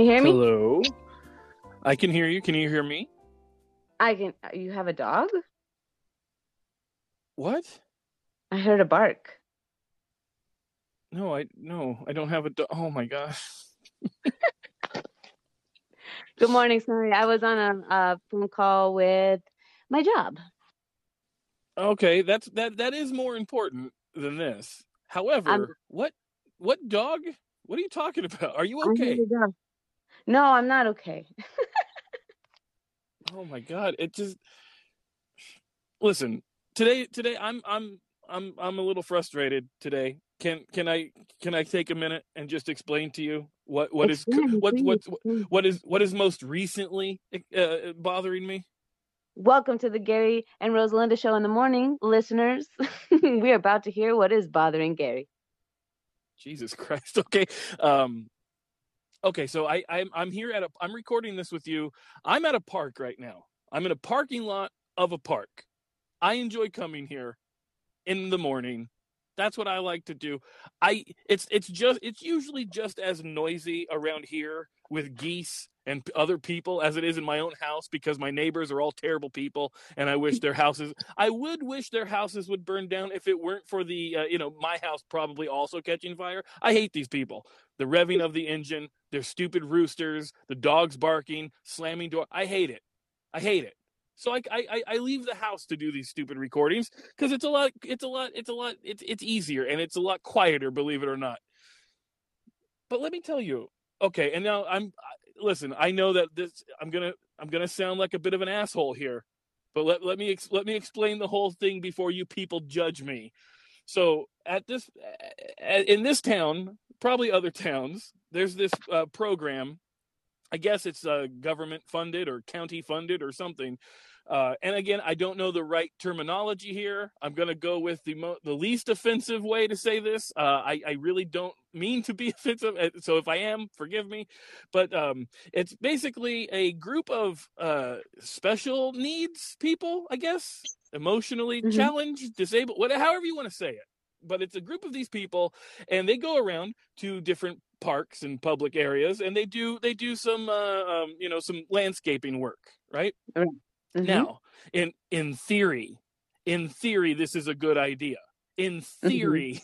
Can you hear me? Hello. I can hear you. Can you hear me? I can. You have a dog? What? I heard a bark. No, I no, I don't have a. dog. oh my gosh. Good morning. Sorry, I was on a, a phone call with my job. Okay, that's that. That is more important than this. However, I'm- what what dog? What are you talking about? Are you I okay? Heard a dog. No, I'm not okay. Oh my god! It just listen today. Today, I'm I'm I'm I'm a little frustrated today. Can can I can I take a minute and just explain to you what what is what what what is what is most recently uh, bothering me? Welcome to the Gary and Rosalinda show in the morning, listeners. We're about to hear what is bothering Gary. Jesus Christ. Okay. Um okay, so I I'm I'm here at a I'm recording this with you. I'm at a park right now. I'm in a parking lot of a park. I enjoy coming here in the morning. That's what I like to do. I it's it's just it's usually just as noisy around here with geese and other people as it is in my own house because my neighbors are all terrible people and I wish their houses I would wish their houses would burn down if it weren't for the uh, you know my house probably also catching fire. I hate these people. The revving of the engine, their stupid roosters, the dogs barking, slamming door. I hate it. I hate it. So I I I leave the house to do these stupid recordings because it's a lot it's a lot it's a lot it's it's easier and it's a lot quieter, believe it or not. But let me tell you, okay, and now I'm I- listen. I know that this I'm gonna I'm gonna sound like a bit of an asshole here, but let let me let me explain the whole thing before you people judge me. So at this in this town, probably other towns, there's this uh, program. I guess it's uh, government funded or county funded or something. Uh, and again, I don't know the right terminology here. I'm going to go with the mo- the least offensive way to say this. Uh, I, I really don't mean to be offensive, uh, so if I am, forgive me. But um, it's basically a group of uh, special needs people, I guess, emotionally Mhm. challenged, disabled, whatever, however you want to say it. But it's a group of these people, and they go around to different parks and public areas, and they do they do some uh, um, you know some landscaping work, right? Mhm. Now, in in theory, in theory, this is a good idea. In theory,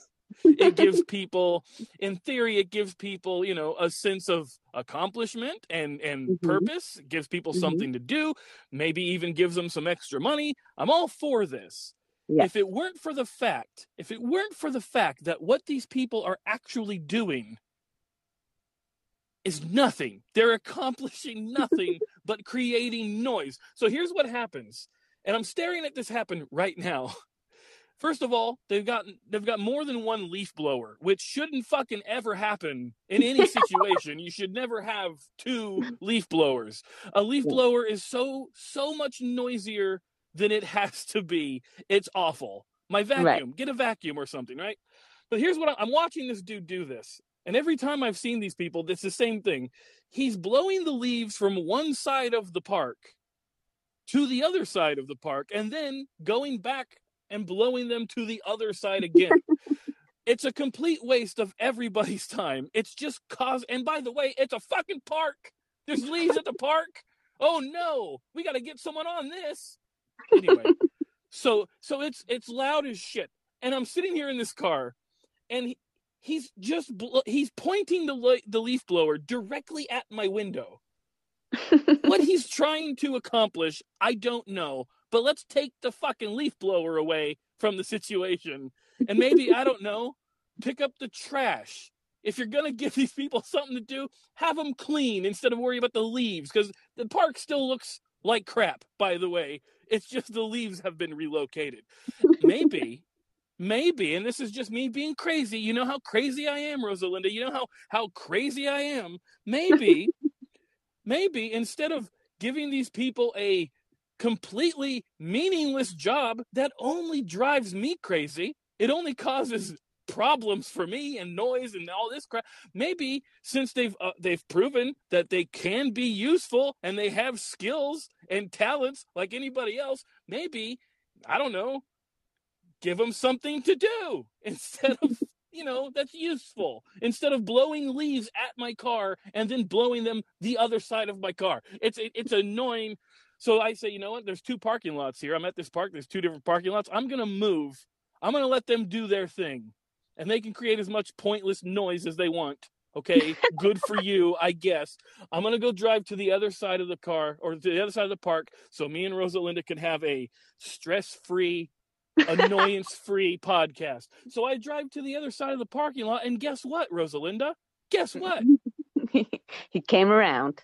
it gives people, in theory, it gives people, you know, a sense of accomplishment and and Mhm. purpose. It gives people Mhm. something to do. Maybe even gives them some extra money. I'm all for this. Yes. If it weren't for the fact, if it weren't for the fact that what these people are actually doing is nothing. They're accomplishing nothing but creating noise. So here's what happens. And I'm staring at this happen right now. First of all, they've got they've got more than one leaf blower, which shouldn't fucking ever happen in any situation. you should never have two leaf blowers. A leaf blower is so so much noisier than it has to be. It's awful. My vacuum, get a vacuum or something, right? But here's what I, I'm watching this dude do this. And every time I've seen these people, it's the same thing. He's blowing the leaves from one side of the park to the other side of the park and then going back and blowing them to the other side again. it's a complete waste of everybody's time. It's just cause and by the way, it's a fucking park. There's leaves at the park. Oh no, we got to get someone on this. Anyway, so so it's it's loud as shit. And I'm sitting here in this car and he's just bl- he's pointing the the leaf blower directly at my window what he's trying to accomplish, I don't know. But let's take the fucking leaf blower away from the situation. And maybe, I don't know, pick up the trash. If you're going to give these people something to do, have them clean instead of worry about the leaves. Because the park still looks like crap, by the way. It's just the leaves have been relocated. Maybe. Maybe, and this is just me being crazy. You know how crazy I am, Rosalinda. You know how how crazy I am. Maybe maybe instead of giving these people a completely meaningless job that only drives me crazy, it only causes problems for me and noise and all this crap. Maybe since they've uh, they've proven that they can be useful and they have skills and talents like anybody else, maybe I don't know, give them something to do instead of you know, that's useful instead of blowing leaves at my car and then blowing them the other side of my car. It's it's annoying. So I say, you know what? There's two parking lots here. I'm at this park. There's two different parking lots. I'm gonna move. I'm gonna let them do their thing, and they can create as much pointless noise as they want. Okay, good for you, I guess. I'm gonna go drive to the other side of the car or to the other side of the park, so me and Rosalinda can have a stress-free annoyance free podcast. So I drive to the other side of the parking lot, and guess what, Rosalinda? Guess what? he came around.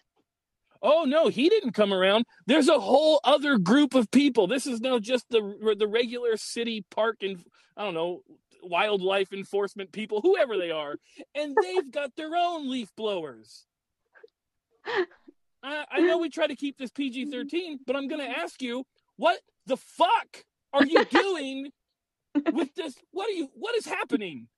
Oh no, he didn't come around. There's a whole other group of people. This is now just the the regular city park and I don't know wildlife enforcement people, whoever they are, and they've got their own leaf blowers. I, I know we try to keep this PG 13, but I'm going to ask you, what the fuck are you doing with this? What are you? What is happening?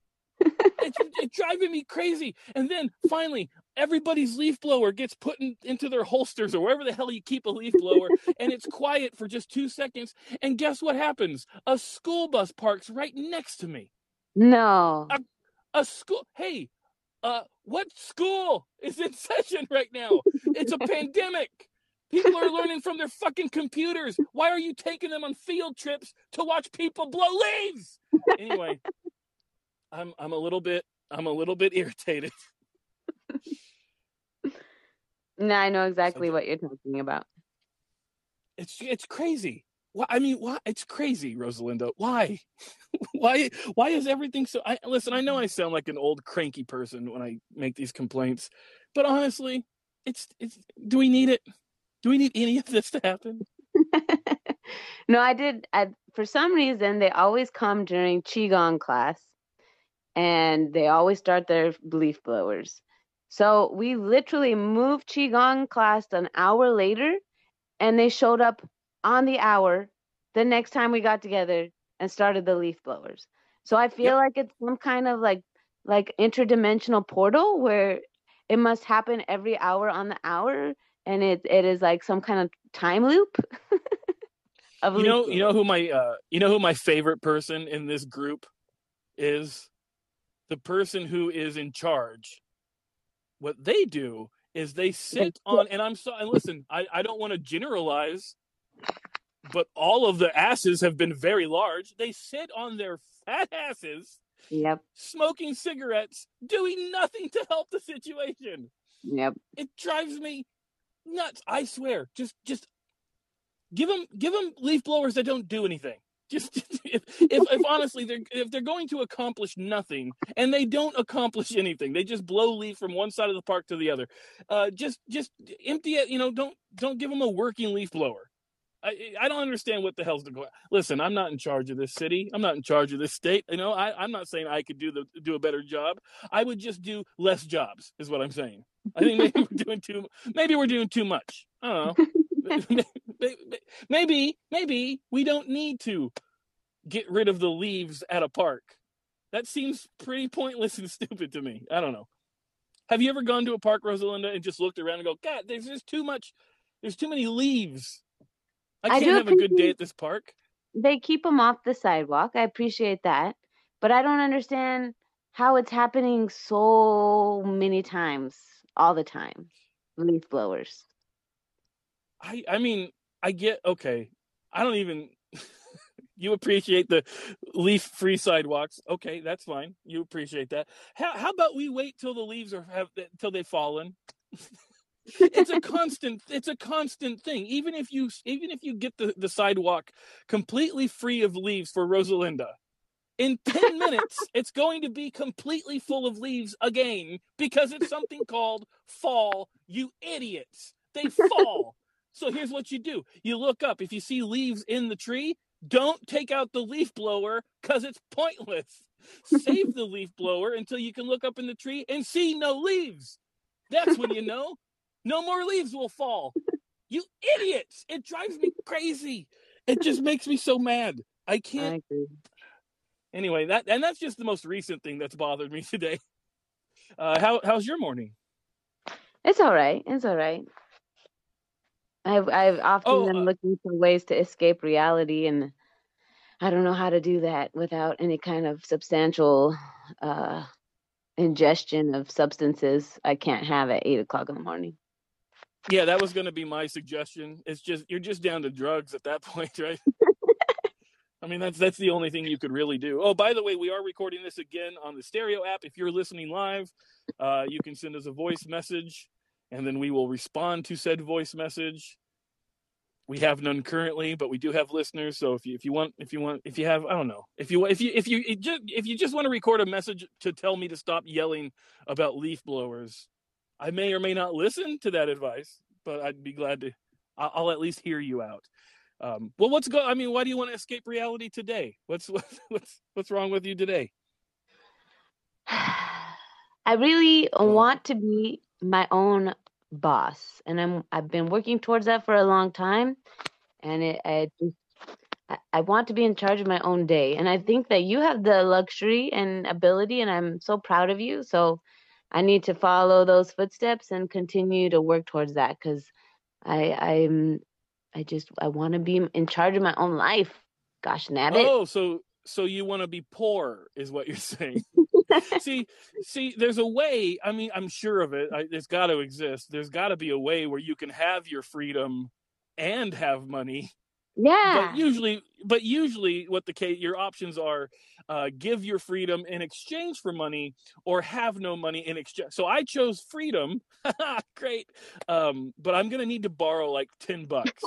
It's, it's driving me crazy. And then finally, everybody's leaf blower gets put in, into their holsters or wherever the hell you keep a leaf blower, and it's quiet for just two seconds. And guess what happens? A school bus parks right next to me. No. A, a school. Hey, uh, what school is in session right now? It's a pandemic. People are learning from their fucking computers. Why are you taking them on field trips to watch people blow leaves? Anyway, I'm I'm a little bit I'm a little bit irritated. no, I know exactly what you're talking about. It's it's crazy. Why, I mean, why? It's crazy, Rosalinda. Why? why? Why is everything so? I listen. I know I sound like an old cranky person when I make these complaints, but honestly, it's it's. Do we need it? Do we need any of this to happen? no, I did. I, for some reason, they always come during qigong class, and they always start their leaf blowers. So we literally moved qigong class an hour later, and they showed up on the hour the next time we got together and started the leaf blowers. So I feel yep. like it's some kind of like like interdimensional portal where it must happen every hour on the hour and it it is like some kind of time loop. of you know, you know who my uh, you know who my favorite person in this group is the person who is in charge. What they do is they sit on, and I'm so. And listen, I I don't want to generalize, but all of the asses have been very large. They sit on their fat asses. Yep. Smoking cigarettes, doing nothing to help the situation. Yep. It drives me nuts. I swear. Just just give them give them leaf blowers that don't do anything. Just if, if, if honestly they're if they're going to accomplish nothing and they don't accomplish anything, they just blow leaf from one side of the park to the other. Uh, just just empty it. You know, don't don't give them a working leaf blower. I, I don't understand what the hell's the going. Listen, I'm not in charge of this city. I'm not in charge of this state. You know, I, I'm not saying I could do the do a better job. I would just do less jobs, is what I'm saying. I think maybe we're doing too. Maybe we're doing too much. I don't know. maybe maybe we don't need to get rid of the leaves at a park. That seems pretty pointless and stupid to me. I don't know. Have you ever gone to a park, Rosalinda, and just looked around and go, God, there's just too much. There's too many leaves. I can't I have a good day at this park. They keep them off the sidewalk. I appreciate that, but I don't understand how it's happening so many times all the time. Leaf blowers. I I mean, I get okay. I don't even you appreciate the leaf free sidewalks. Okay, that's fine. You appreciate that. How how about we wait till the leaves are have till they've fallen? it's a constant it's a constant thing. Even if you even if you get the, the sidewalk completely free of leaves for Rosalinda, in 10 minutes, it's going to be completely full of leaves again because it's something called fall, you idiots. They fall. so here's what you do you look up. If you see leaves in the tree, don't take out the leaf blower because it's pointless. Save the leaf blower until you can look up in the tree and see no leaves. That's when you know no more leaves will fall. You idiots. It drives me crazy. It just makes me so mad. I can't. I anyway, that and that's just the most recent thing that's bothered me today. Uh, how how's your morning? It's all right. It's all right. I've I've often oh, been uh, looking for ways to escape reality, and I don't know how to do that without any kind of substantial uh, ingestion of substances I can't have at eight o'clock in the morning. Yeah, that was going to be my suggestion. It's just you're just down to drugs at that point, right? I mean, that's that's the only thing you could really do. Oh, by the way, we are recording this again on the stereo app. If you're listening live, uh, you can send us a voice message, and then we will respond to said voice message. We have none currently, but we do have listeners. So if you if you want if you want if you have I don't know if you if you if you just if you just want to record a message to tell me to stop yelling about leaf blowers, I may or may not listen to that advice, but I'd be glad to. I'll, I'll at least hear you out. Um, well, what's go? I mean, why do you want to escape reality today? What's what's what's what's wrong with you today? I really want to be my own boss, and I'm I've been working towards that for a long time, and it I just I want to be in charge of my own day, and I think that you have the luxury and ability, and I'm so proud of you. So I need to follow those footsteps and continue to work towards that because I I'm I just I want to be in charge of my own life. Gosh, nabbit. Oh, so so you want to be poor is what you're saying. see, see, there's a way. I mean, I'm sure of it. I, it's got to exist. There's got to be a way where you can have your freedom and have money. Yeah. But usually, but usually, what the case, your options are: uh, give your freedom in exchange for money, or have no money in exchange. So I chose freedom. Great, um, but I'm gonna need to borrow like ten bucks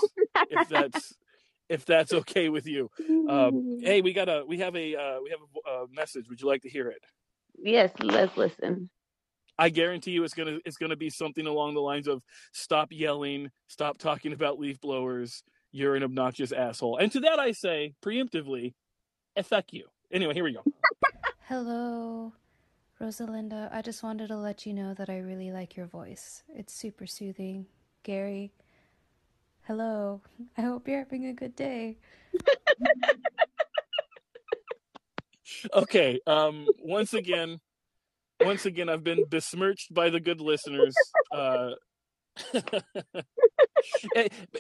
if that's if that's okay with you. Um, hey, we got a we have a uh, we have a, a message. Would you like to hear it? Yes, let's listen. I guarantee you, it's gonna it's gonna be something along the lines of stop yelling, stop talking about leaf blowers. You're an obnoxious asshole. And to that, I say preemptively, eh, fuck you. Anyway, here we go. Hello, Rosalinda. I just wanted to let you know that I really like your voice. It's super soothing. Gary, hello. I hope you're having a good day. okay. Um. Once again, once again, I've been besmirched by the good listeners. Uh,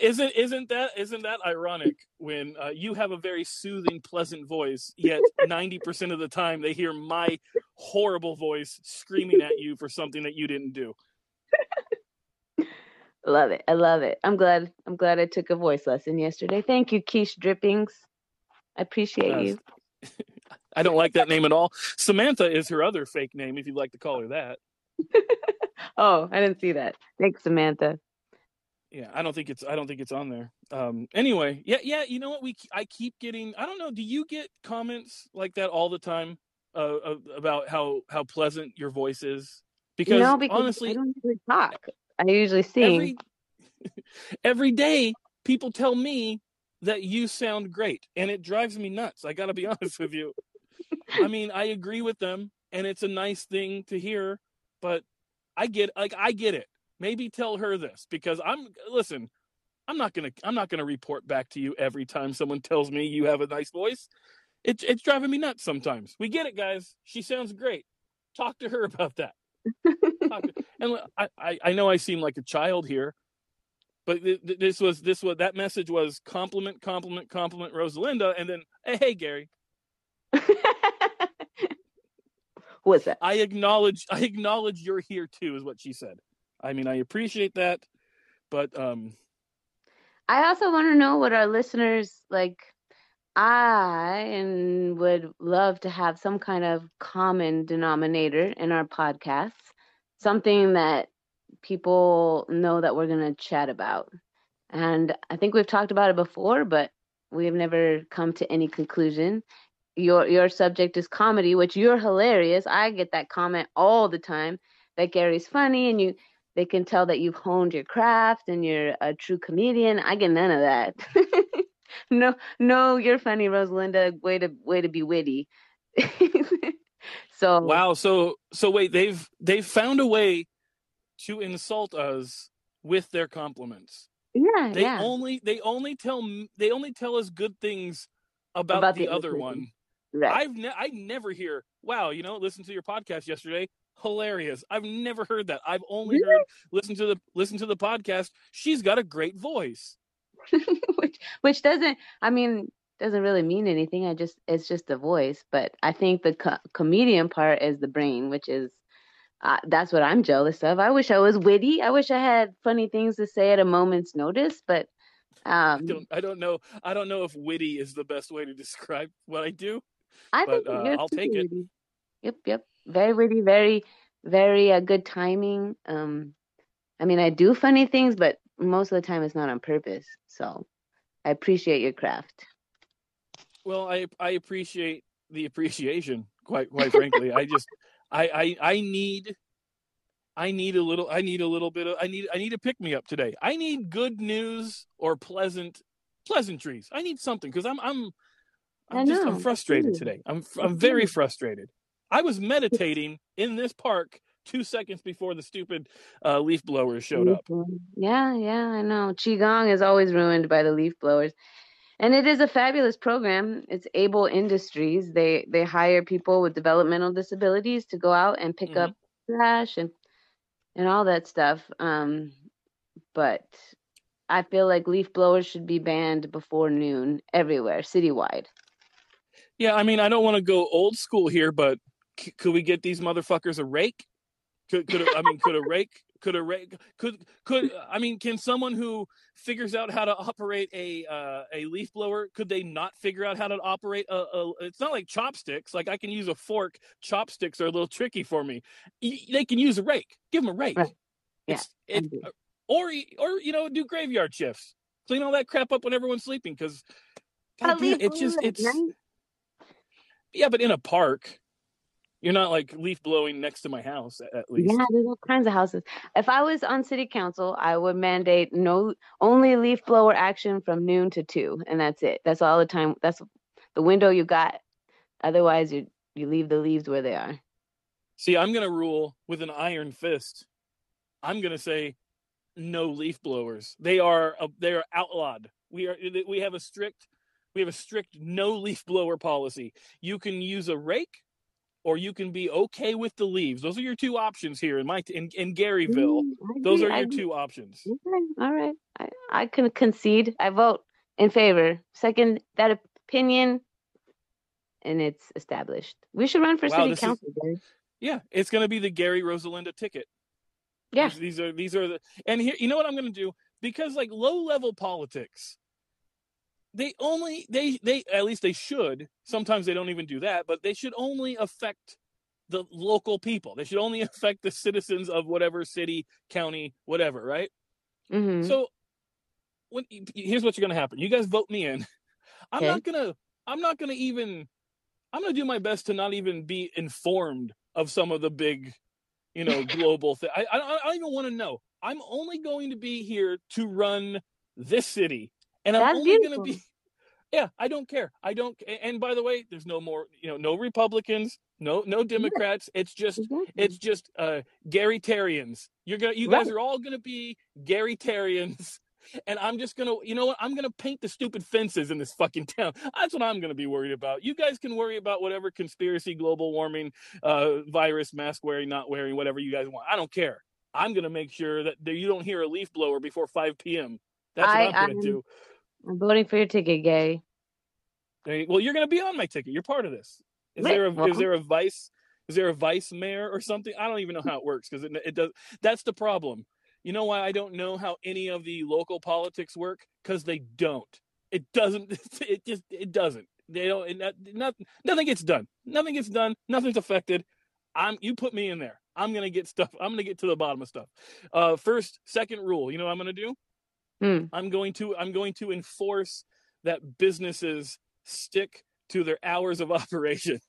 isn't isn't that isn't that ironic when uh, you have a very soothing, pleasant voice, yet ninety percent of the time they hear my horrible voice screaming at you for something that you didn't do. love it. I love it. I'm glad. I'm glad I took a voice lesson yesterday. Thank you, Keish Drippings. I appreciate uh, you. I don't like that name at all. Samantha is her other fake name, if you'd like to call her that. oh, I didn't see that. Thanks, Samantha. Yeah, I don't think it's I don't think it's on there. Um anyway, yeah, yeah, you know what we I keep getting I don't know, do you get comments like that all the time uh, about how how pleasant your voice is? Because, no, because honestly, I don't usually talk. I usually sing. Every, every day people tell me that you sound great and it drives me nuts. I got to be honest with you. I mean, I agree with them and it's a nice thing to hear, but I get like I get it. Maybe tell her this because I'm listen. I'm not gonna I'm not gonna report back to you every time someone tells me you have a nice voice. It's it's driving me nuts sometimes. We get it, guys. She sounds great. Talk to her about that. to, and I, I I know I seem like a child here, but th- th- this was this was that message was compliment compliment compliment Rosalinda, and then hey, hey Gary. What's that? I acknowledge I acknowledge you're here too, is what she said. I mean, I appreciate that, but um I also want to know what our listeners like I and would love to have some kind of common denominator in our podcast, something that people know that we're going to chat about. And I think we've talked about it before, but we've never come to any conclusion. Your your subject is comedy, which you're hilarious. I get that comment all the time that Gary's funny and you they can tell that you've honed your craft and you're a true comedian. I get none of that. no, no, you're funny, Rosalinda. Way to way to be witty. so wow. So so wait, they've they've found a way to insult us with their compliments. Yeah, they yeah. only they only tell they only tell us good things about, about the, the, other one. Right. I've ne- I never hear, wow, you know, listen to your podcast yesterday hilarious. I've never heard that. I've only really? heard listen to the listen to the podcast. She's got a great voice. which which doesn't I mean doesn't really mean anything. I just it's just a voice. But I think the co- comedian part is the brain, which is uh, that's what I'm jealous of. I wish I was witty. I wish I had funny things to say at a moment's notice. But um, I don't I don't know I don't know if witty is the best way to describe what I do. I but think uh, I'll take it. witty. Yep, yep. Very witty, very, very uh, good timing. Um, I mean, I do funny things, but most of the time it's not on purpose. So I appreciate your craft. Well, I I appreciate the appreciation. Quite quite frankly, I just I, I I need I need a little I need a little bit of I need I need to pick me up today. I need good news or pleasant pleasantries. I need something because I'm I'm I'm I just know. I'm frustrated today. I'm I'm very frustrated. I was meditating in this park two seconds before the stupid uh, leaf blowers showed up. Yeah, yeah, I know. Qigong is always ruined by the leaf blowers. And it is a fabulous program. It's Able Industries. They they hire people with developmental disabilities to go out and pick Mhm. up trash and and all that stuff. Um, but I feel like leaf blowers should be banned before noon everywhere, citywide. Yeah, I mean I don't want to go old school here, but c- could we get these motherfuckers a rake? Could could I mean could a rake could a rake could could I mean can someone who figures out how to operate a uh, a leaf blower could they not figure out how to operate a, a it's not like chopsticks. Like I can use a fork. Chopsticks are a little tricky for me. They can use a rake. Give them a rake. Right. Yeah, it, or or you know do graveyard shifts. Clean all that crap up when everyone's sleeping because it's just it's yeah but in a park you're not like leaf blowing next to my house at, least Yeah, there's all kinds of houses. If I was on city council, I would mandate no only leaf blower action from noon to two, and that's it. That's all the time. That's the window you got. Otherwise, you you leave the leaves where they are. See, I'm going to rule with an iron fist. I'm going to say no leaf blowers. They are uh, they are outlawed. We are we have a strict we have a strict no leaf blower policy. You can use a rake or you can be okay with the leaves. Those are your two options here in my in, in Garyville. Mm, Those are your two options. Okay, all right. I I can concede. I vote in favor. Second that opinion, and it's established. We should run for Wow, city this is- council. Yeah, it's going to be the Gary Rosalinda ticket. Yeah. These, these are these are the and here you know what I'm going to do because like low level politics they only they they at least they should sometimes they don't even do that but they should only affect the local people. They should only affect the citizens of whatever city county whatever right? Hmm so when here's what's going to happen. You guys vote me in. I'm Okay. not going to i'm not going to even i'm going to do my best to not even be informed of some of the big you know global thing I, I i don't even want to know. I'm only going to be here to run this city and i'm That's only going to be yeah i don't care i don't and by the way there's no more you know no republicans no no democrats it's just Exactly. it's just uh Gary Tarians. You're gonna you guys are all gonna be Gary Tarians. And I'm just gonna, you know what? I'm gonna paint the stupid fences in this fucking town. That's what I'm gonna be worried about. You guys can worry about whatever conspiracy, global warming, uh, virus, mask wearing, not wearing, whatever you guys want. I don't care. I'm gonna make sure that you don't hear a leaf blower before 5 p.m. That's what I- I'm gonna I'm- do. I'm voting for your ticket, Gary. There you- Well, you're gonna be on my ticket. You're part of this. Is Right. there a Well- is there a vice is there a vice mayor or something? I don't even know how it works because it, it does. That's the problem. You know why I don't know how any of the local politics work? Because they don't. It doesn't. It just it doesn't. They don't. It, not, nothing gets done. Nothing gets done. Nothing's affected. I'm. You put me in there. I'm gonna get stuff. I'm gonna get to the bottom of stuff. Uh, first, second rule. You know what I'm gonna do? Hmm. I'm going to I'm going to enforce that businesses stick to their hours of operation.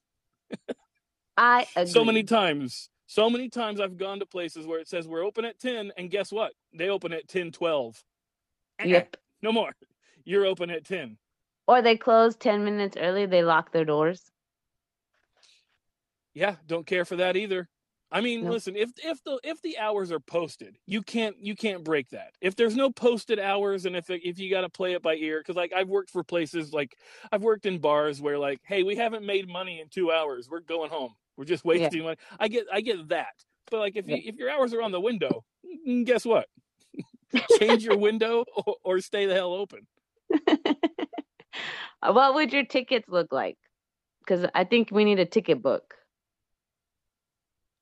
I agree. So many times, so many times I've gone to places where it says we're open at 10 and guess what? They open at 10 12. Yep. No more. You're open at 10. Or they close ten minutes early. They lock their doors. Yeah, don't care for that either. I mean, listen, if if the if the hours are posted, you can't you can't break that. If there's no posted hours, and if it, if you got to play it by ear, because like I've worked for places like I've worked in bars where like, hey, we haven't made money in two hours, we're going home, we're just Yeah. wasting money. I get I get that, but like if you, if your hours are on the window, mm, guess what? Change your window or, or stay the hell open. what would your tickets look like? Because I think we need a ticket book.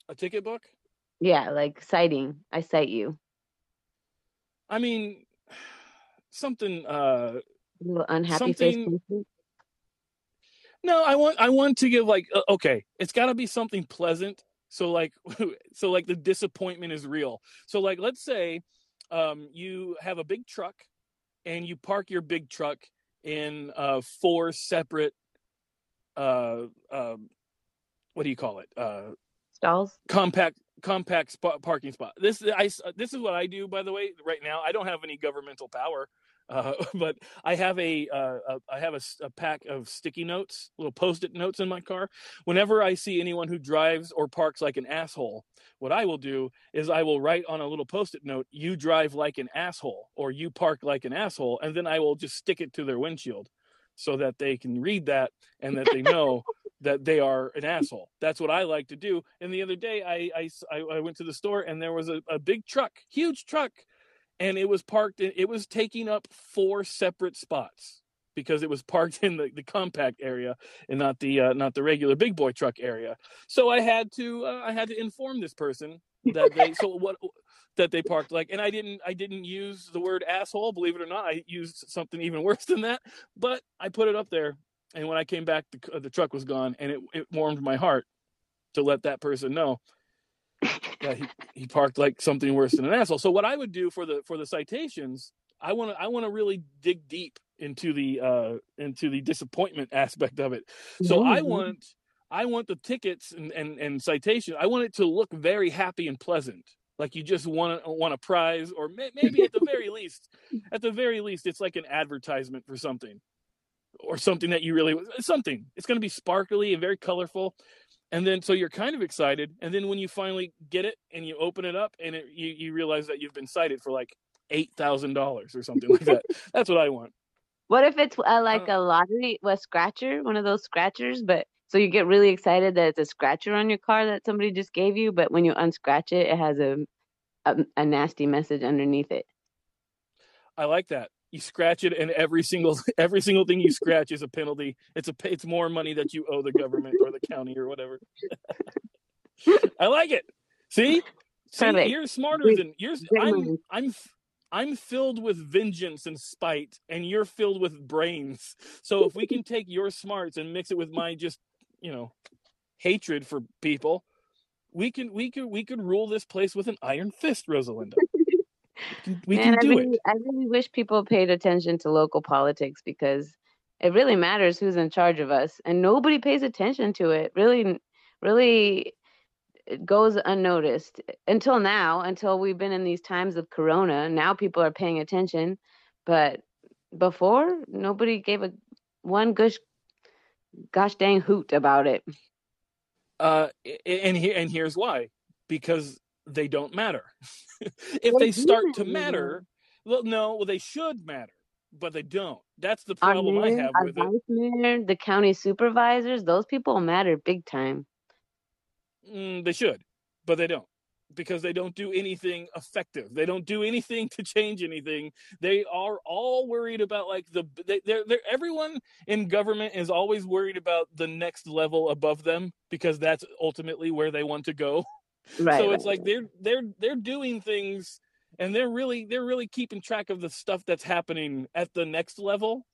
A ticket book? Yeah, like citing. I cite you. I mean, something. uh unhappy something... face. No, I want I want to give like okay, it's got to be something pleasant. So like so like the disappointment is real. So like let's say um you have a big truck and you park your big truck in uh four separate uh uh what do you call it? Uh stalls. Compact compact spot parking spot. This I this is what I do by the way right now. I don't have any governmental power. Uh, but I have a, uh, a I have a, a, pack of sticky notes, little post-it notes in my car. Whenever I see anyone who drives or parks like an asshole, what I will do is I will write on a little post-it note, "You drive like an asshole," or "You park like an asshole," and then I will just stick it to their windshield, so that they can read that and that they know. that they are an asshole. That's what I like to do. And the other day, I I, I went to the store and there was a, a big truck, huge truck, and it was parked in, it was taking up four separate spots because it was parked in the, the compact area and not the uh, not the regular big boy truck area so i had to uh, i had to inform this person that they so what that they parked like and i didn't i didn't use the word asshole believe it or not i used something even worse than that but i put it up there and when i came back the, the truck was gone and it, it warmed my heart to let that person know that he, he parked like something worse than an asshole. So what I would do for the for the citations, I want to I want to really dig deep into the uh into the disappointment aspect of it. So mm-hmm. I want I want the tickets and, and and citation. I want it to look very happy and pleasant, like you just want want a prize, or may, maybe at the very least, at the very least, it's like an advertisement for something, or something that you really something. It's going to be sparkly and very colorful and then so you're kind of excited and then when you finally get it and you open it up and it, you, you realize that you've been cited for like $8000 or something like that. That's what i want. What if it's uh, like uh, a lottery a scratcher? One of those scratchers but so you get really excited that it's a scratcher on your car that somebody just gave you but when you unscratch it it has a, a, a nasty message underneath it. I like that. You scratch it and every single every single thing you scratch is a penalty. It's a it's more money that you owe the government or the county or whatever. I like it. See? See? You're smarter than you're i'm i'm i'm filled with vengeance and spite and you're filled with brains. So if we can take your smarts and mix it with my just you know hatred for people we can we could we could rule this place with an iron fist rosalinda we can, do I really, it. I really wish people paid attention to local politics because it really matters who's in charge of us, and nobody pays attention to it. Really, really it goes unnoticed until now, until we've been in these times of Corona. Now people are paying attention, but before nobody gave a one gush, gosh dang hoot about it. Uh, and here and here's why, because they don't matter. if they start to matter, well, no, well, they should matter, but they don't. That's the problem mayor, I have with it. Mayor, the county supervisors, those people matter big time. Mm, they should, but they don't because they don't do anything effective. They don't do anything to change anything. They are all worried about like the they, they're, they're everyone in government is always worried about the next level above them because that's ultimately where they want to go. Right, so it's like they're they're they're doing things and they're really they're really keeping track of the stuff that's happening at the next level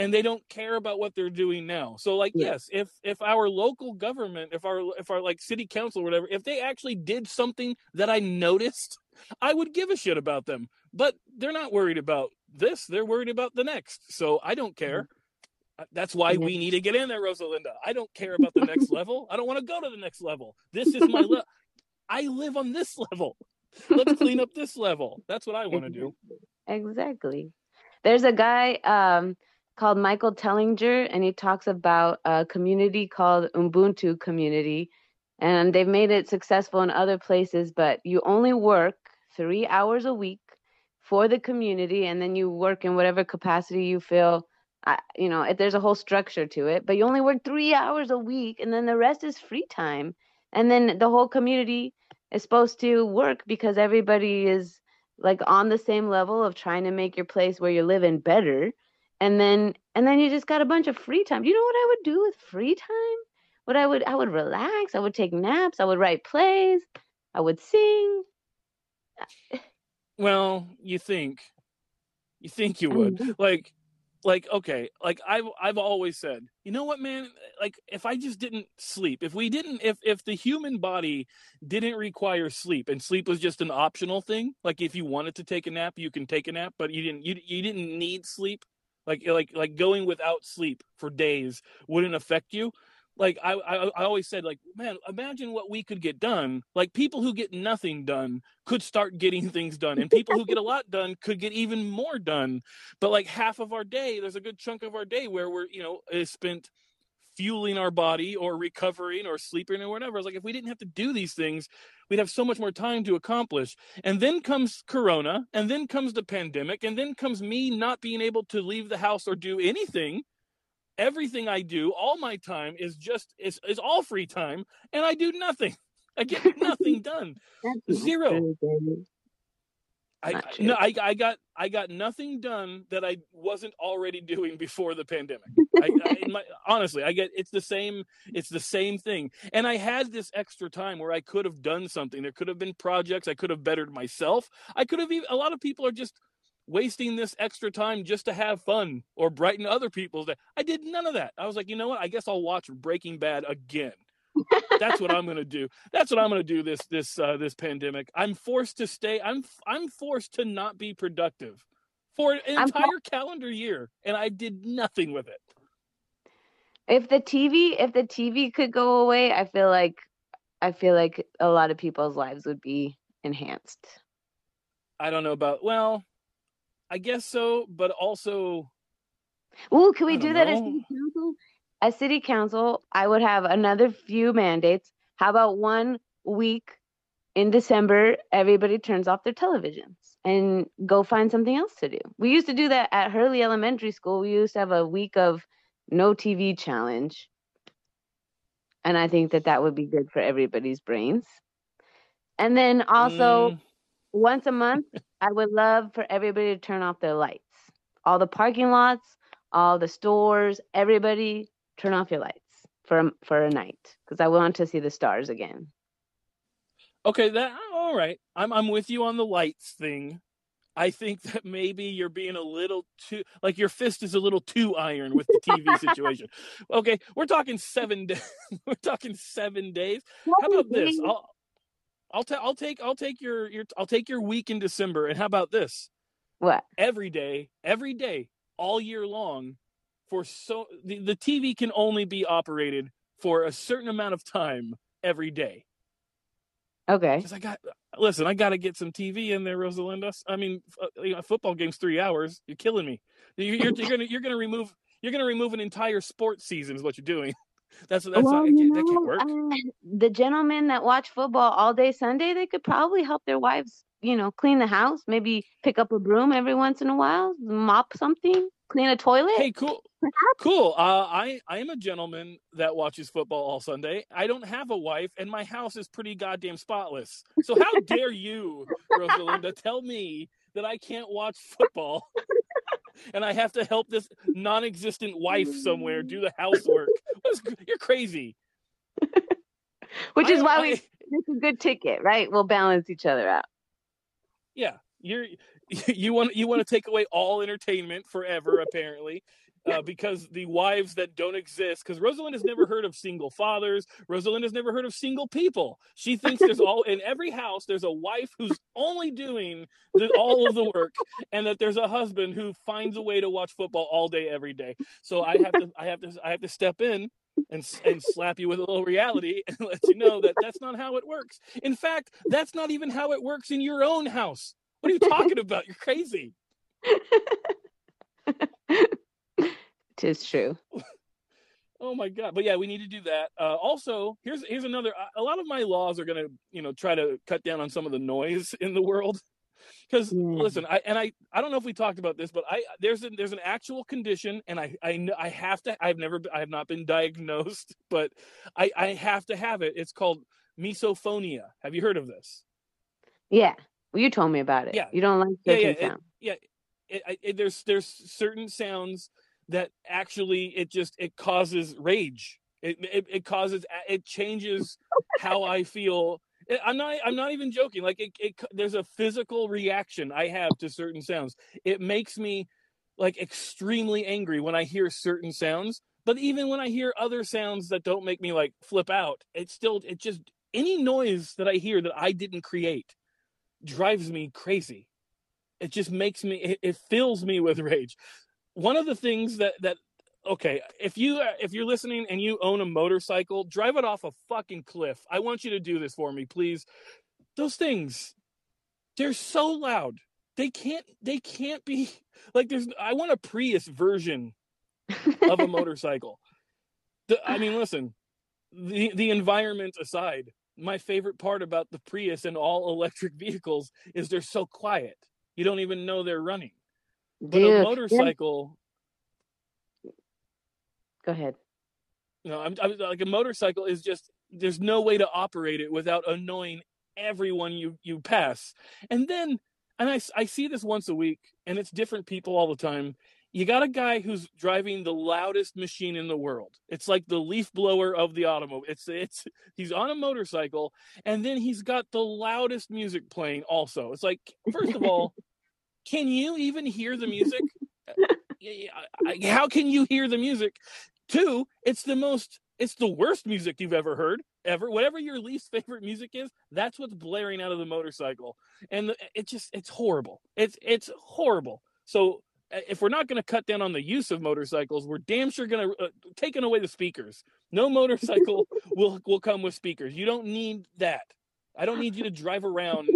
and they don't care about what they're doing now. So like yeah. yes, if if our local government, if our if our like city council or whatever, if they actually did something that I noticed, I would give a shit about them. But they're not worried about this, they're worried about the next. So I don't care. Mm-hmm. That's why we need to get in there, Rosalinda. I don't care about the next level. I don't want to go to the next level. This is my level. I live on this level. Let's clean up this level. That's what I want to do. Exactly. There's a guy um, called Michael Tellinger, and he talks about a community called Ubuntu Community. And they've made it successful in other places, but you only work three hours a week for the community, and then you work in whatever capacity you feel. Uh, you know, if there's a whole structure to it, but you only work three hours a week, and then the rest is free time. And then the whole community is supposed to work because everybody is like on the same level of trying to make your place where you're living better and then and then you just got a bunch of free time. Do you know what I would do with free time? What I would I would relax. I would take naps. I would write plays. I would sing. Well, you think, you think you would mm-hmm. like, like okay, like I've I've always said, you know what, man? Like if I just didn't sleep, if we didn't, if if the human body didn't require sleep, and sleep was just an optional thing, like if you wanted to take a nap, you can take a nap, but you didn't you you didn't need sleep like like like going without sleep for days wouldn't affect you. Like I, I i always said like man imagine what we could get done. Like people who get nothing done could start getting things done and people who get a lot done could get even more done. But like half of our day there's a good chunk of our day where we're you know is spent fueling our body or recovering or sleeping or whatever. It's like if we didn't have to do these things, we'd have so much more time to accomplish. And then comes Corona, and then comes the pandemic, and then comes me not being able to leave the house or do anything. Everything I do, all my time is just is is all free time, and I do nothing. I get nothing done. Zero. I no, I, I got I got nothing done that I wasn't already doing before the pandemic. I, I, my, honestly, I get it's the same it's the same thing, and I had this extra time where I could have done something. There could have been projects. I could have bettered myself. I could have even. A lot of people are just wasting this extra time just to have fun or brighten other people's day. I did none of that. I was like, you know what? I guess I'll watch Breaking Bad again. That's what I'm gonna do. That's what I'm gonna do this this uh, this pandemic. I'm forced to stay. I'm I'm forced to not be productive for an entire calendar year, and I did nothing with it. If the TV if the TV could go away, I feel like I feel like a lot of people's lives would be enhanced. I don't know about well, I guess so, but also. Well, can we do that know. as council? As city council, I would have another few mandates. How about one week in December, everybody turns off their televisions and go find something else to do? We used to do that at Hurley Elementary School. We used to have a week of no TV challenge. And I think that that would be good for everybody's brains. And then also, mm. once a month, I would love for everybody to turn off their lights. All the parking lots, all the stores, everybody turn off your lights for a, for a night because I want to see the stars again. Okay, that all right. I'm I'm with you on the lights thing. I think that maybe you're being a little too like your fist is a little too iron with the TV situation. Okay, we're talking seven days. we're talking seven days. How about this? I'll I'll, ta- I'll take I'll take your your I'll take your week in December. And how about this? What? Every day, every day, all year long, for so the, the TV can only be operated for a certain amount of time every day. Okay. Because I got listen, I got to get some TV in there, Rosalinda. I mean, uh, you know, football game's three hours. You're killing me. You're, you're, you're gonna you're gonna remove you're gonna remove an entire sports season is what you're doing. That's that's well, not, can't, that can't work. Uh, the gentlemen that watch football all day Sunday, they could probably help their wives, you know, clean the house, maybe pick up a broom every once in a while, mop something, clean a toilet. Hey, cool. Cool. Uh, I I am a gentleman that watches football all Sunday. I don't have a wife, and my house is pretty goddamn spotless. So how dare you, Rosalinda, tell me that I can't watch football, and I have to help this non-existent wife somewhere do the housework? you're crazy. Which is I, why I, we it's a good ticket, right? We'll balance each other out. Yeah, you're you want you want to take away all entertainment forever apparently uh, because the wives that don't exist, because Rosalind has never heard of single fathers. Rosalind has never heard of single people. She thinks there's all in every house. There's a wife who's only doing the, all of the work, and that there's a husband who finds a way to watch football all day, every day. So I have to, I have to, I have to step in and and slap you with a little reality and let you know that that's not how it works. In fact, that's not even how it works in your own house. What are you talking about? You're crazy. Tis true. oh my god! But yeah, we need to do that. Uh, also, here's here's another. A lot of my laws are gonna, you know, try to cut down on some of the noise in the world. Because yeah. listen, I and I I don't know if we talked about this, but I there's a, there's an actual condition, and I I I have to. I've never I have not been diagnosed, but I I have to have it. It's called misophonia. Have you heard of this? Yeah. Well, you told me about it. Yeah. You don't like yeah, yeah, it, yeah it, it, there's there's certain sounds that actually it just it causes rage. It it, it causes it changes how I feel. I'm not I'm not even joking. Like it, it there's a physical reaction I have to certain sounds. It makes me like extremely angry when I hear certain sounds. But even when I hear other sounds that don't make me like flip out, it still it just any noise that I hear that I didn't create drives me crazy. It just makes me it, it fills me with rage. One of the things that that okay, if you if you're listening and you own a motorcycle, drive it off a fucking cliff. I want you to do this for me, please. Those things they're so loud. They can't they can't be like there's I want a Prius version of a motorcycle. The, I mean, listen, the the environment aside, my favorite part about the Prius and all electric vehicles is they're so quiet. You don't even know they're running. But Dude, a motorcycle. Yeah. Go ahead. No, I'm, I'm like a motorcycle is just there's no way to operate it without annoying everyone you you pass. And then and I I see this once a week and it's different people all the time you got a guy who's driving the loudest machine in the world. It's like the leaf blower of the automobile. It's it's he's on a motorcycle and then he's got the loudest music playing also. It's like first of all, can you even hear the music? Uh, how can you hear the music? Two, it's the most it's the worst music you've ever heard ever whatever your least favorite music is that's what's blaring out of the motorcycle and it just it's horrible it's it's horrible so if we're not going to cut down on the use of motorcycles, we're damn sure going to uh, taking away the speakers. No motorcycle will will come with speakers. You don't need that. I don't need you to drive around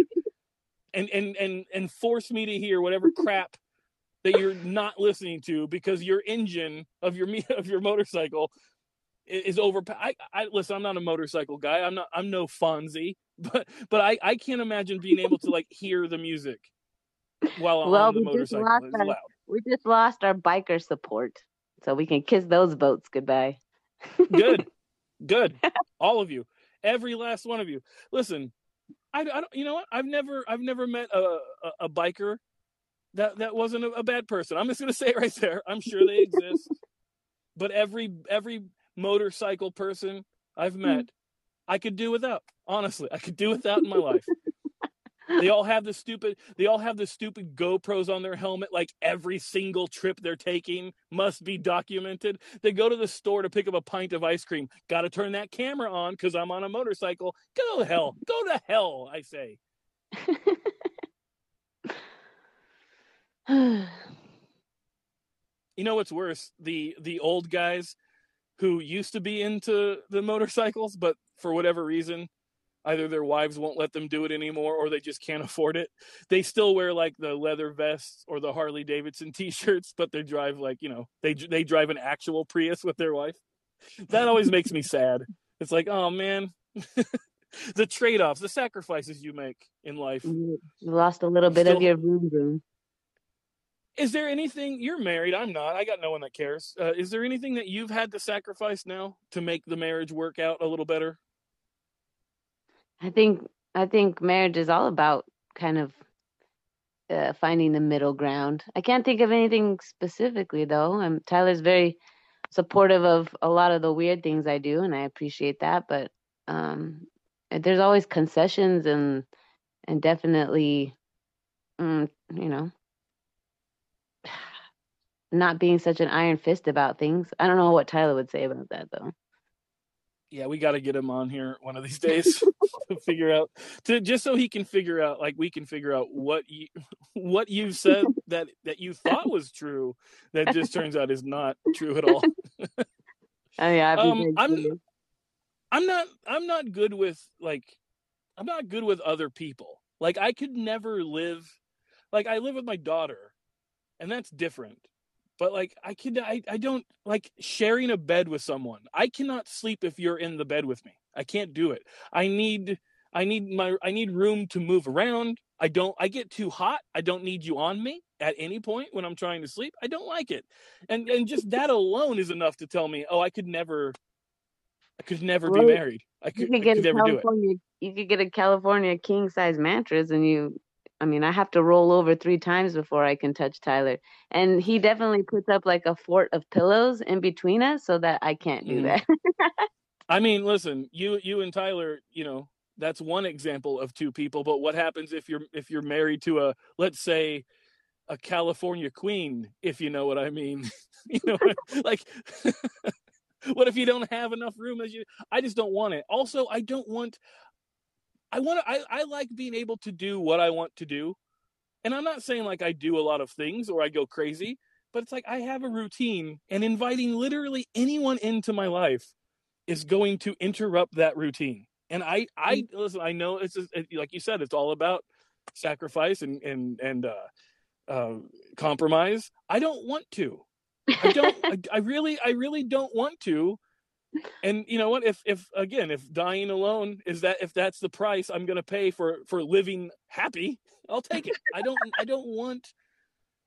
and and and and force me to hear whatever crap that you're not listening to because your engine of your of your motorcycle is over. I, I listen. I'm not a motorcycle guy. I'm not. I'm no Fonzie. But but I I can't imagine being able to like hear the music while well, on the motorcycle. It's loud we just lost our biker support, so we can kiss those votes goodbye. Good, good, all of you, every last one of you. Listen, I, I don't. You know what? I've never, I've never met a a, a biker that that wasn't a, a bad person. I'm just gonna say it right there. I'm sure they exist, but every every motorcycle person I've met, hmm. I could do without. Honestly, I could do without in my life. They all have the stupid they all have the stupid GoPros on their helmet like every single trip they're taking must be documented. They go to the store to pick up a pint of ice cream. Got to turn that camera on cuz I'm on a motorcycle. Go to hell. Go to hell, I say. you know what's worse? The the old guys who used to be into the motorcycles but for whatever reason either their wives won't let them do it anymore or they just can't afford it. They still wear like the leather vests or the Harley Davidson t-shirts, but they drive like, you know, they they drive an actual Prius with their wife. That always makes me sad. It's like, oh man. the trade-offs, the sacrifices you make in life. You lost a little bit still... of your room room. Is there anything you're married? I'm not. I got no one that cares. Uh, is there anything that you've had to sacrifice now to make the marriage work out a little better? I think I think marriage is all about kind of uh, finding the middle ground. I can't think of anything specifically though. I'm Tyler's very supportive of a lot of the weird things I do, and I appreciate that. But um, there's always concessions and and definitely, mm, you know, not being such an iron fist about things. I don't know what Tyler would say about that though yeah, we got to get him on here one of these days to figure out to just so he can figure out like we can figure out what you what you've said that that you thought was true that just turns out is not true at all. oh yeah, um, I'm I'm not I'm not good with like I'm not good with other people. Like I could never live like I live with my daughter and that's different but like i can I, I don't like sharing a bed with someone i cannot sleep if you're in the bed with me. I can't do it. I need i need my i need room to move around. I don't i get too hot. I don't need you on me at any point when i'm trying to sleep. I don't like it. And and just that alone is enough to tell me oh i could never i could never well, be married. I could, you could get could a california you could get a california king size mattress and you I mean, I have to roll over three times before I can touch Tyler. And he definitely puts up like a fort of pillows in between us so that I can't do mm. that. I mean, listen, you you and Tyler, you know, that's one example of two people, but what happens if you're if you're married to a let's say a California queen, if you know what I mean. you know, like what if you don't have enough room as you I just don't want it. Also, I don't want I want to, I, I like being able to do what I want to do. And I'm not saying like I do a lot of things or I go crazy, but it's like I have a routine and inviting literally anyone into my life is going to interrupt that routine. And I, I mm. listen, I know it's just, like you said, it's all about sacrifice and, and, and, uh, uh, compromise. I don't want to. I don't. I, I, really, I really don't want to and you know what? If if again if dying alone is that if that's the price i'm going to pay for for living happy i'll take it. I don't i don't want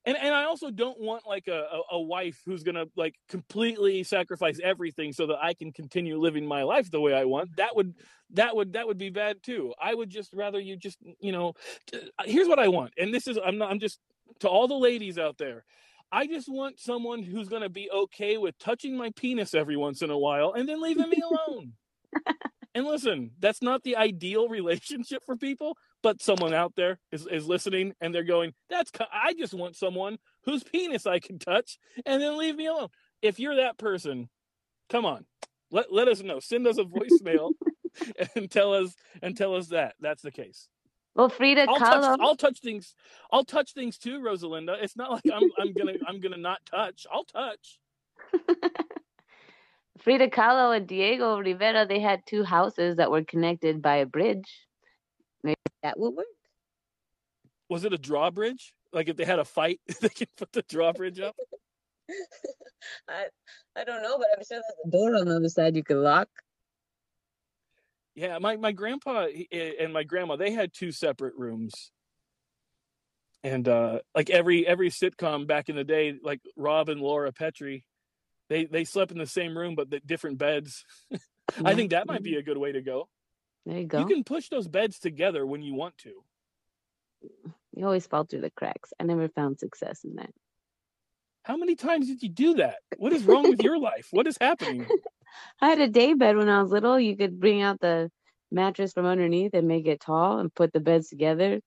and and i also don't want like a a, a wife who's going to like completely sacrifice everything so that i can continue living my life the way i want. That would that would that would be bad too. I would just rather you just you know uh, here's what i want. And this is i'm not i'm just to all the ladies out there I just want someone who's going to be okay with touching my penis every once in a while and then leaving me alone. and listen, that's not the ideal relationship for people, but someone out there is, is listening and they're going, that's, I just want someone whose penis I can touch and then leave me alone. If you're that person, come on, let, let us know. Send us a voicemail and tell us, and tell us that that's the case. Well, Frida I'll Kahlo. Touch, I'll touch things. I'll touch things too, Rosalinda. It's not like I'm I'm gonna I'm gonna not touch. I'll touch. Frida Kahlo and Diego Rivera, they had two houses that were connected by a bridge. Maybe that would work. Was it a drawbridge? Like if they had a fight, they could put the drawbridge up. I I don't know, but I'm sure there's a door on the other side you could lock. Yeah, my my grandpa and my grandma they had two separate rooms, and uh, like every every sitcom back in the day, like Rob and Laura Petrie, they they slept in the same room but the different beds. I think that might be a good way to go. There you go. You can push those beds together when you want to. You always fall through the cracks. I never found success in that. How many times did you do that? What is wrong with your life? What is happening? I had a day bed when I was little. You could bring out the mattress from underneath and make it tall and put the beds together.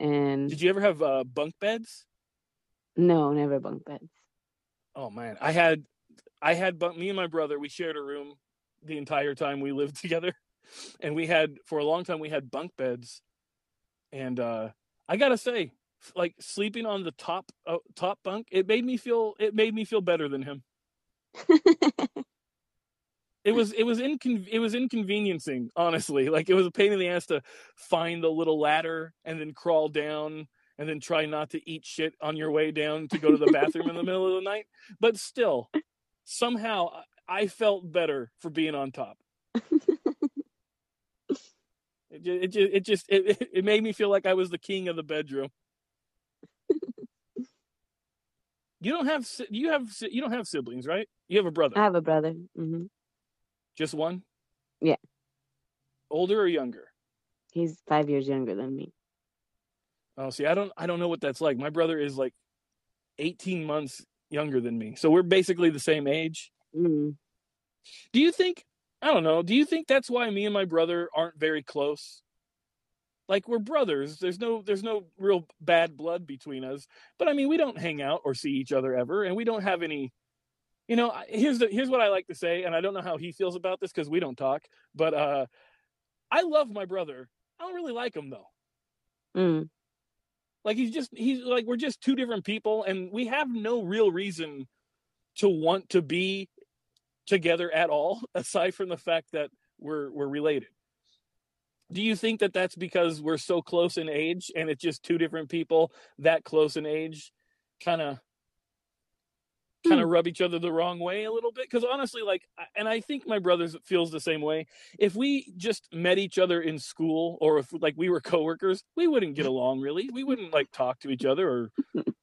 And did you ever have uh, bunk beds? No, never bunk beds. Oh man, I had, I had bunk. Me and my brother, we shared a room the entire time we lived together, and we had for a long time we had bunk beds, and uh, I gotta say, like sleeping on the top uh, top bunk, it made me feel it made me feel better than him. it was it was incon- it was inconveniencing honestly. Like it was a pain in the ass to find the little ladder and then crawl down and then try not to eat shit on your way down to go to the bathroom in the middle of the night. But still somehow i felt better for being on top. It, it, just it just it, it made me feel like i was the king of the bedroom you don't have you have you don't have siblings right you have a brother i have a brother mm-hmm. Just one? Yeah. Older or younger? He's five years younger than me. Oh, see, I don't, I don't know what that's like. My brother is like 18 months younger than me, so we're basically the same age. Mm. Do you think? I don't know. Do you think that's why me and my brother aren't very close? Like we're brothers. There's no, there's no real bad blood between us. But I mean, we don't hang out or see each other ever, and we don't have any you know here's the here's what i like to say and i don't know how he feels about this because we don't talk but uh i love my brother i don't really like him though mm. like he's just he's like we're just two different people and we have no real reason to want to be together at all aside from the fact that we're we're related do you think that that's because we're so close in age and it's just two different people that close in age kind of kind of hmm. rub each other the wrong way a little bit? Because honestly like and i think my brother feels the same way. If we just met each other in school or if like we were coworkers we wouldn't get along really. We wouldn't like talk to each other or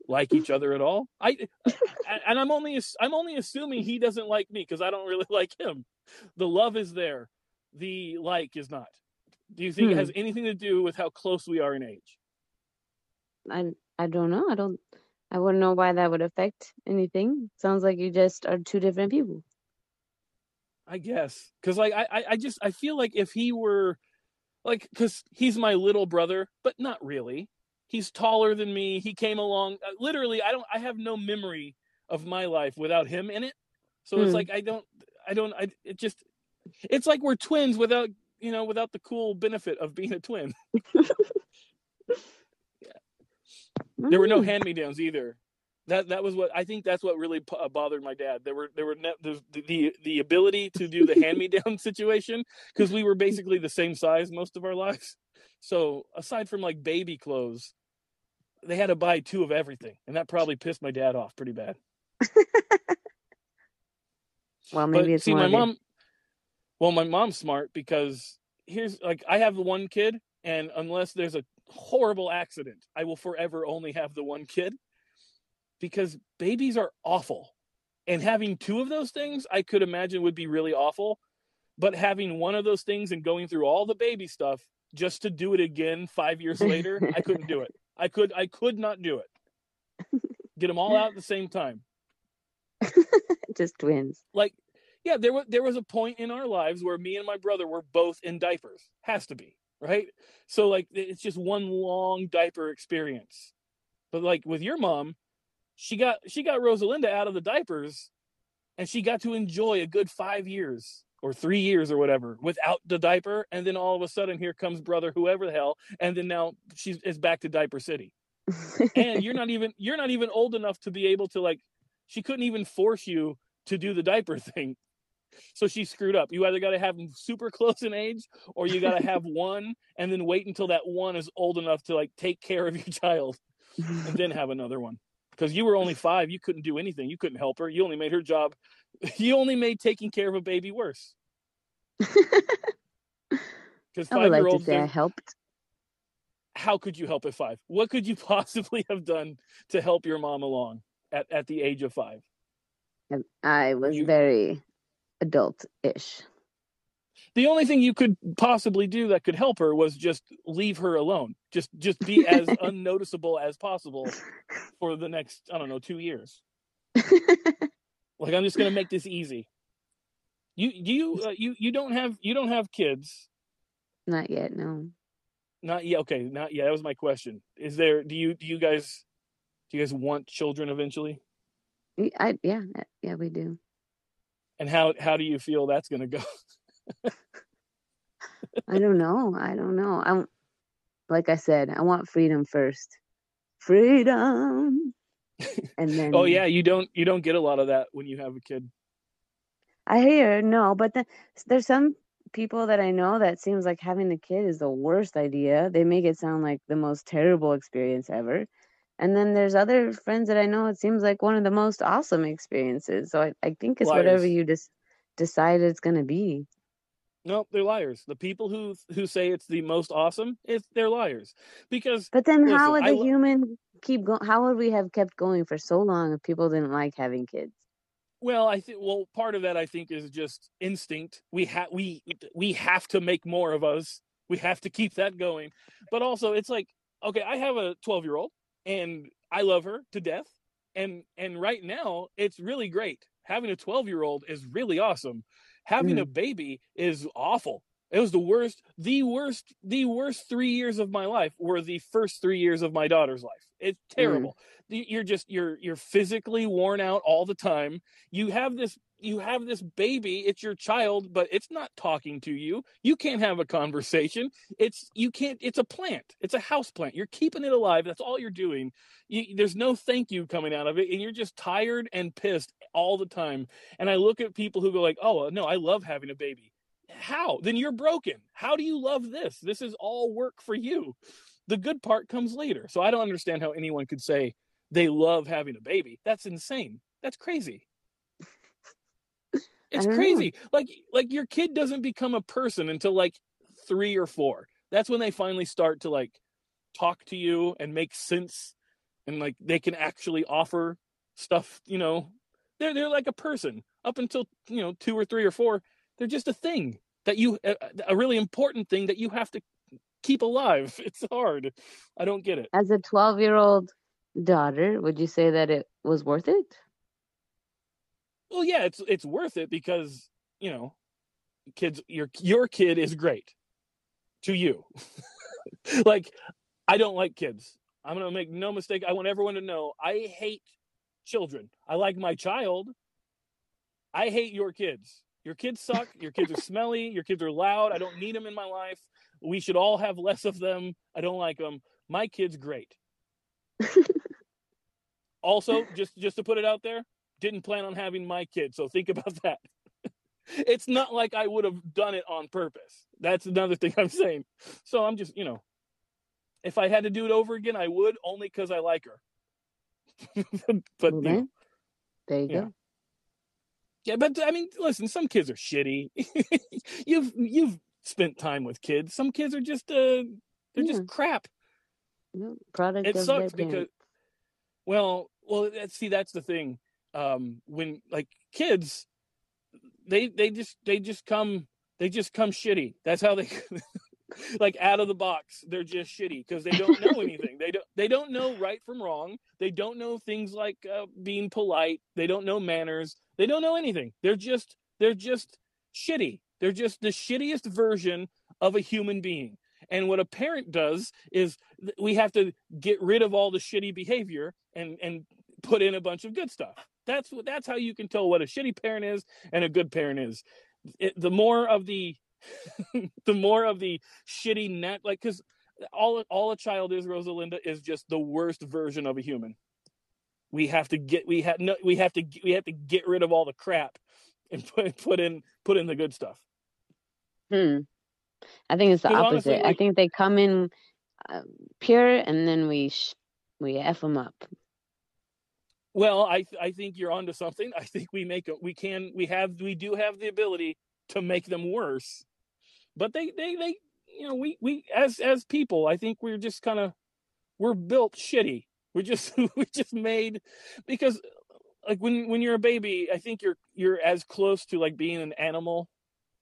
like each other at all. I and i'm only i'm only assuming he doesn't like me because i don't really like him. The love is there. The like is not do you think hmm. it has anything to do with how close we are in age I I don't know. I don't. I wouldn't know why that would affect anything. Sounds like you just are two different people. I guess because like I I just I feel like if he were like because he's my little brother, but not really. He's taller than me. He came along. Uh, literally, I don't. I have no memory of my life without him in it. So mm. it's hmm. like I don't. I don't. I. It just. It's like we're twins without you know without the cool benefit of being a twin. yeah. There were no hmm. hand me downs either that that was what I think. That's what really uh, bothered my dad. There were there were ne- the, the the ability to do the hand me down situation because we were basically the same size most of our lives. So aside from like baby clothes, they had to buy two of everything, and that probably pissed my dad off pretty bad. well, maybe but, it's see my mom. Well, my mom's smart because here's like I have the one kid, and unless there's a horrible accident, I will forever only have the one kid because babies are awful. And having two of those things, I could imagine would be really awful. But having one of those things and going through all the baby stuff just to do it again five years later, I couldn't do it. I could I could not do it. Get them all out at the same time. just twins. Like, yeah, there was there was a point in our lives where me and my brother were both in diapers. Has to be, right? So like it's just one long diaper experience. But like with your mom, she got she got Rosalinda out of the diapers and she got to enjoy a good 5 years or 3 years or whatever without the diaper and then all of a sudden here comes brother whoever the hell and then now she's is back to diaper city. and you're not even you're not even old enough to be able to like she couldn't even force you to do the diaper thing. So she screwed up. You either got to have them super close in age or you got to have one and then wait until that one is old enough to like take care of your child and then have another one because you were only five. You couldn't do anything. You couldn't help her. You only made her job. You only made taking care of a baby worse. Because five year olds, I helped. How could you help at five? What could you possibly have done to help your mom along at, at the age of five? I was you, very adult-ish. The only thing you could possibly do that could help her was just leave her alone. Just just be as unnoticeable as possible for the next i don't know two years. Like i'm just gonna make this easy. You you uh, you you don't have you don't have kids. Not yet no. Not yet okay not yet. That was my question. Is there do you do you guys do you guys want children eventually? I yeah yeah we do and how how do you feel that's gonna go I don't know. I don't know. I like I said, I want freedom first. Freedom. And then Oh yeah, you don't you don't get a lot of that when you have a kid. I hear no, but the, there's some people that I know that seems like having a kid is the worst idea. They make it sound like the most terrible experience ever. And then there's other friends that I know it seems like one of the most awesome experiences. So I, I think it's Liars. whatever you just decide it's gonna be. No, they're liars. The people who who say it's the most awesome, it's they're liars. Because But then listen, how would the I, human keep going how would we have kept going for so long if people didn't like having kids? Well, I think well part of that I think is just instinct. We have we we have to make more of us. We have to keep that going. But also it's like okay, I have a 12-year-old and I love her to death. And and right now it's really great. Having a 12-year-old is really awesome having mm. a baby is awful it was the worst the worst the worst three years of my life were the first three years of my daughter's life it's terrible. Mm. you're just you're you're physically worn out all the time. You have this you have this baby it's your child but it's not talking to you. You can't have a conversation. It's you can't it's a plant. It's a house plant. You're keeping it alive. That's all you're doing. You, there's no thank you coming out of it and you're just tired and pissed all the time. And i look at people who go like oh no i love having a baby. How? Then you're broken. How do you love this? This is all work for you the good part comes later. So i don't understand how anyone could say they love having a baby. That's insane. That's crazy. It's crazy know. like like your kid doesn't become a person until like three or four. That's when they finally start to like talk to you and make sense and like they can actually offer stuff you know? They're they're like a person. Up until you know two or three or four they're just a thing that you a, a really important thing that you have to keep alive. It's hard. I don't get it. As a 12 year old daughter, would you say that it was worth it? Well, yeah, it's it's worth it because you know, kids, your your kid is great to you. like, I don't like kids. I'm gonna make no mistake. I want everyone to know I hate children. I like my child. I hate your kids. Your kids suck. Your kids are smelly. Your kids are loud. I don't need them in my life. We should all have less of them. I don't like them. My kid's great. also, just just to put it out there, didn't plan on having my kid, so think about that. it's not like I would have done it on purpose. That's another thing I'm saying. So I'm just, you know, if I had to do it over again, I would only because I like her. but well, you know, there you yeah. go. Yeah, but I mean, listen, some kids are shitty. you've you've spent time with kids. Some kids are just uh they're yeah. just crap. Yeah, product it sucks because well, well, see that's the thing. Um when like kids they they just they just come they just come shitty. That's how they like out of the box they're just shitty because they don't know anything they don't they don't know right from wrong they don't know things like uh, being polite they don't know manners they don't know anything they're just they're just shitty they're just the shittiest version of a human being. And what a parent does is we have to get rid of all the shitty behavior and and put in a bunch of good stuff. That's that's how you can tell what a shitty parent is and a good parent is. It, the more of the the more of the shitty net like because all all a child is rosalinda is just the worst version of a human. We have to get we have no we have to we have to get rid of all the crap and put put in put in the good stuff hmm. I think it's the opposite honestly, like, i think they come in uh, pure and then we sh- we f them up. Well i i think you're onto something. I think we make a, we can we have we do have the ability to make them worse. But they they they you know we we as as people i think we're just kind of we're built shitty. We're just we're just made because like when when you're a baby i think you're you're as close to like being an animal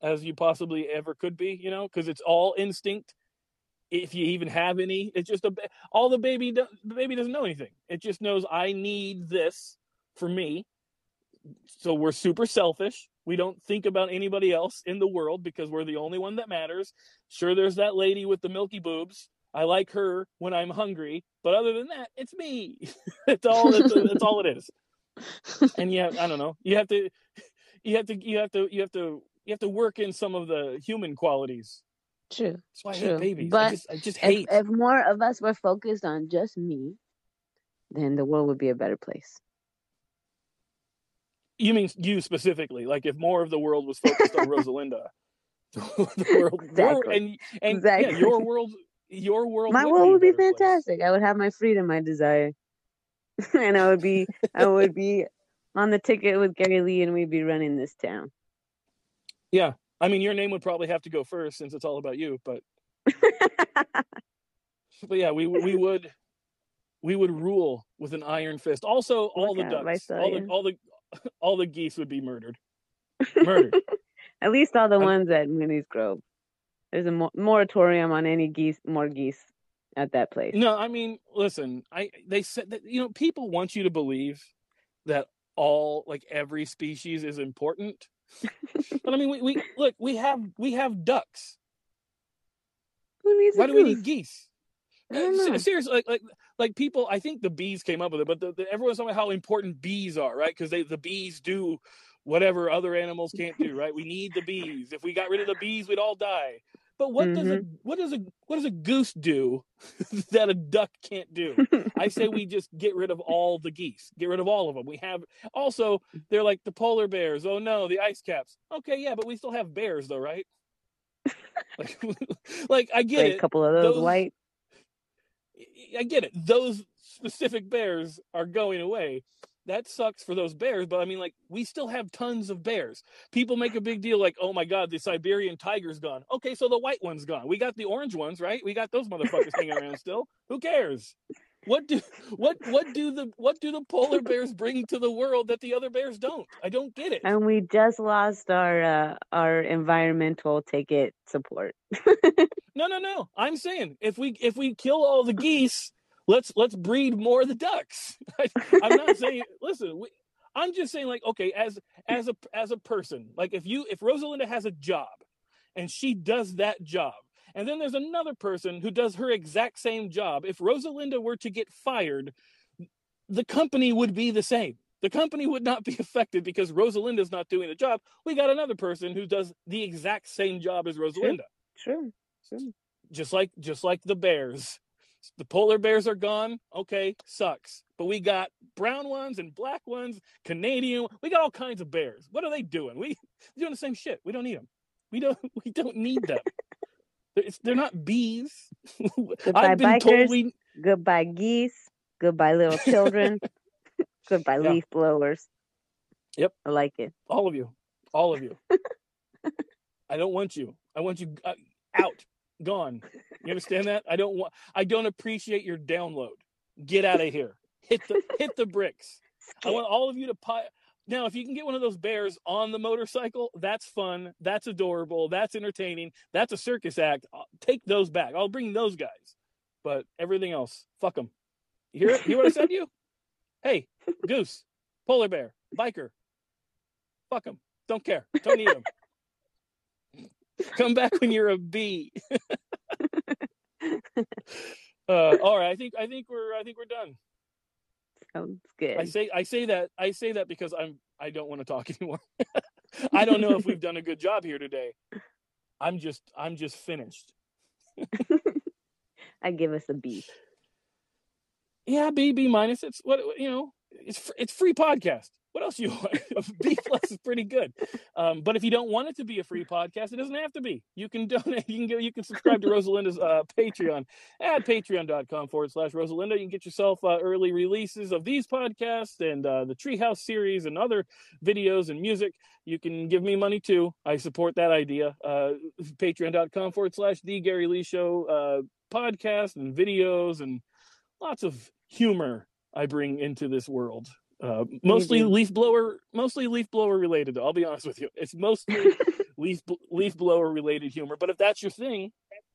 as you possibly ever could be you know because it's all instinct if you even have any it's just a all the baby the baby doesn't know anything it just knows i need this for me so we're super selfish we don't think about anybody else in the world because we're the only one that matters. Sure, there's that lady with the milky boobs. I like her when I'm hungry, but other than that, it's me. it's all. It's, it's all it is. And yeah, I don't know. You have to, you have to, you have to, you have to, you have to work in some of the human qualities. True. That's why I True. hate babies. But I just, I just hate. If, if more of us were focused on just me, then the world would be a better place. You mean you specifically? Like if more of the world was focused on Rosalinda, the world, exactly. and and exactly. yeah, your world, your world. My world would be fantastic. Place. I would have my freedom, my desire, and I would be, I would be on the ticket with Gary Lee, and we'd be running this town. Yeah, I mean, your name would probably have to go first since it's all about you, but. but yeah, we we would we would rule with an iron fist. Also, all Look the ducks, all the all the all the geese would be murdered. Murdered. At least all the I'm, ones at Mooney's Grove. There's a mo- moratorium on any geese, more geese at that place. No, I mean, listen, I they said that you know people want you to believe that all like every species is important, but I mean, we, we look, we have we have ducks. Who needs? Why do we need geese? Seriously, like, like like people. I think the bees came up with it, but the, the, everyone's talking about how important bees are, right? Because they the bees do whatever other animals can't do, right? We need the bees. If we got rid of the bees, we'd all die. But what mm-hmm. does a mm-hmm. what does a what does a goose do that a duck can't do? I say we just get rid of all the geese. Get rid of all of them. We have also they're like the polar bears. Oh no, the ice caps. Okay, yeah, but we still have bears though, right? like, like I get like it. A couple of those, those white I get it. Those specific bears are going away. That sucks for those bears, but I mean, like, we still have tons of bears. People make a big deal, like, oh my God, the Siberian tiger's gone. Okay, so the white one's gone. We got the orange ones, right? We got those motherfuckers hanging around still. Who cares? what do what what do the what do the polar bears bring to the world that the other bears don't? I don't get it. And we just lost our uh, our environmental ticket support. no, no, no. I'm saying if we if we kill all the geese, let's let's breed more of the ducks. I, am not saying. Listen, we, I'm just saying like okay, as as a as a person, like if you if Rosalinda has a job and she does that job and then there's another person who does her exact same job. If Rosalinda were to get fired, the company would be the same. The company would not be affected because Rosalinda's not doing the job. We got another person who does the exact same job as Rosalinda. True. True. Just like just like the bears. The polar bears are gone. Okay, sucks. But we got brown ones and black ones, Canadian. We got all kinds of bears. What are they doing? We doing the same shit. We don't need them. We don't. We don't need them. It's, they're not bees. Goodbye, I've been bikers. Told we... Goodbye, geese. Goodbye, little children. Goodbye, yeah. leaf blowers. Yep. I like it. All of you. All of you. I don't want you. I want you uh, out, gone. You understand that? I don't want. I don't appreciate your download. Get out of here. Hit the hit the bricks. I want all of you to pile. Now, if you can get one of those bears on the motorcycle, that's fun. That's adorable. That's entertaining. That's a circus act. I'll take those back. I'll bring those guys. But everything else, fuck them. You hear, hear what I said to you? Hey, goose, polar bear, biker. Fuck them. Don't care. Don't need them. Come back when you're a bee. uh, all right, I think I think we're I think we're done sounds good. I say I say that I say that because I'm I don't want to talk anymore. I don't know if we've done a good job here today. I'm just I'm just finished. I give us a B. Yeah, B B minus. It's what you know. It's it's free podcast what else you want? B plus is pretty good. Um, but if you don't want it to be a free podcast, it doesn't have to be. You can donate. You can go. You can subscribe to Rosalinda's uh, Patreon at patreon.com forward slash Rosalinda. You can get yourself uh, early releases of these podcasts and uh, the Treehouse series and other videos and music. You can give me money too. I support that idea. Uh, patreon.com forward slash the Gary Lee Show uh, podcast and videos and lots of humor I bring into this world. Uh, mostly leaf blower, mostly leaf blower related. Though I'll be honest with you, it's mostly leaf leaf blower related humor. But if that's your thing,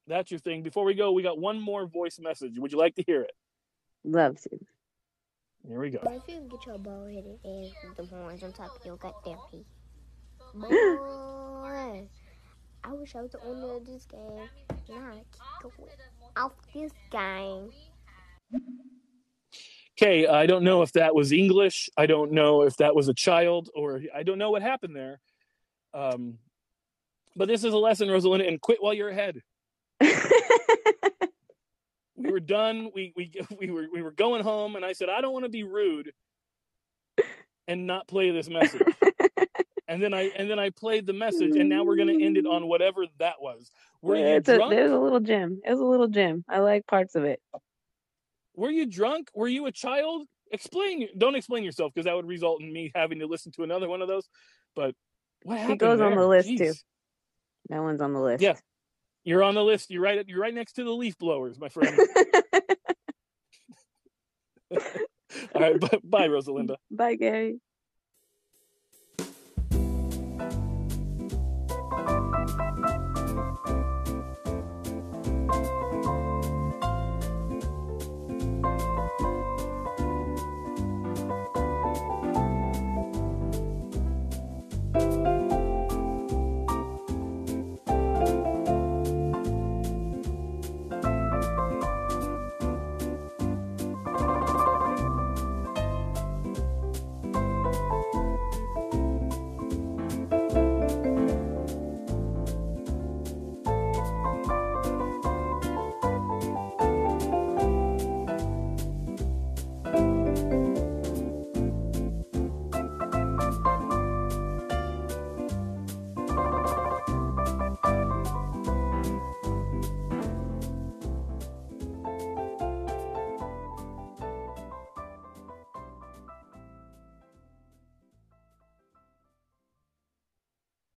that's your thing. Before we go, we got one more voice message. Would you like to hear it? Love to. Here we go. If you get your bald headed ass with the horns on top of your goddamn head, boy, I wish I was the owner of this game. Now I kick off this game okay, I don't know if that was English. I don't know if that was a child, or I don't know what happened there. Um, but this is a lesson, Rosalinda, and quit while you're ahead. we were done. We we we were we were going home, and I said I don't want to be rude and not play this message. and then I and then I played the message, and now we're going to end it on whatever that was. Were yeah, you drunk? A, there's a little gem. It was a little gem. I like parts of it. Were you drunk? Were you a child? Explain. Don't explain yourself because that would result in me having to listen to another one of those. But what happened? It goes there? on the list Jeez. too. That one's on the list. Yeah, you're on the list. You're right. You're right next to the leaf blowers, my friend. All right. Bye, Rosalinda. Bye, Gary.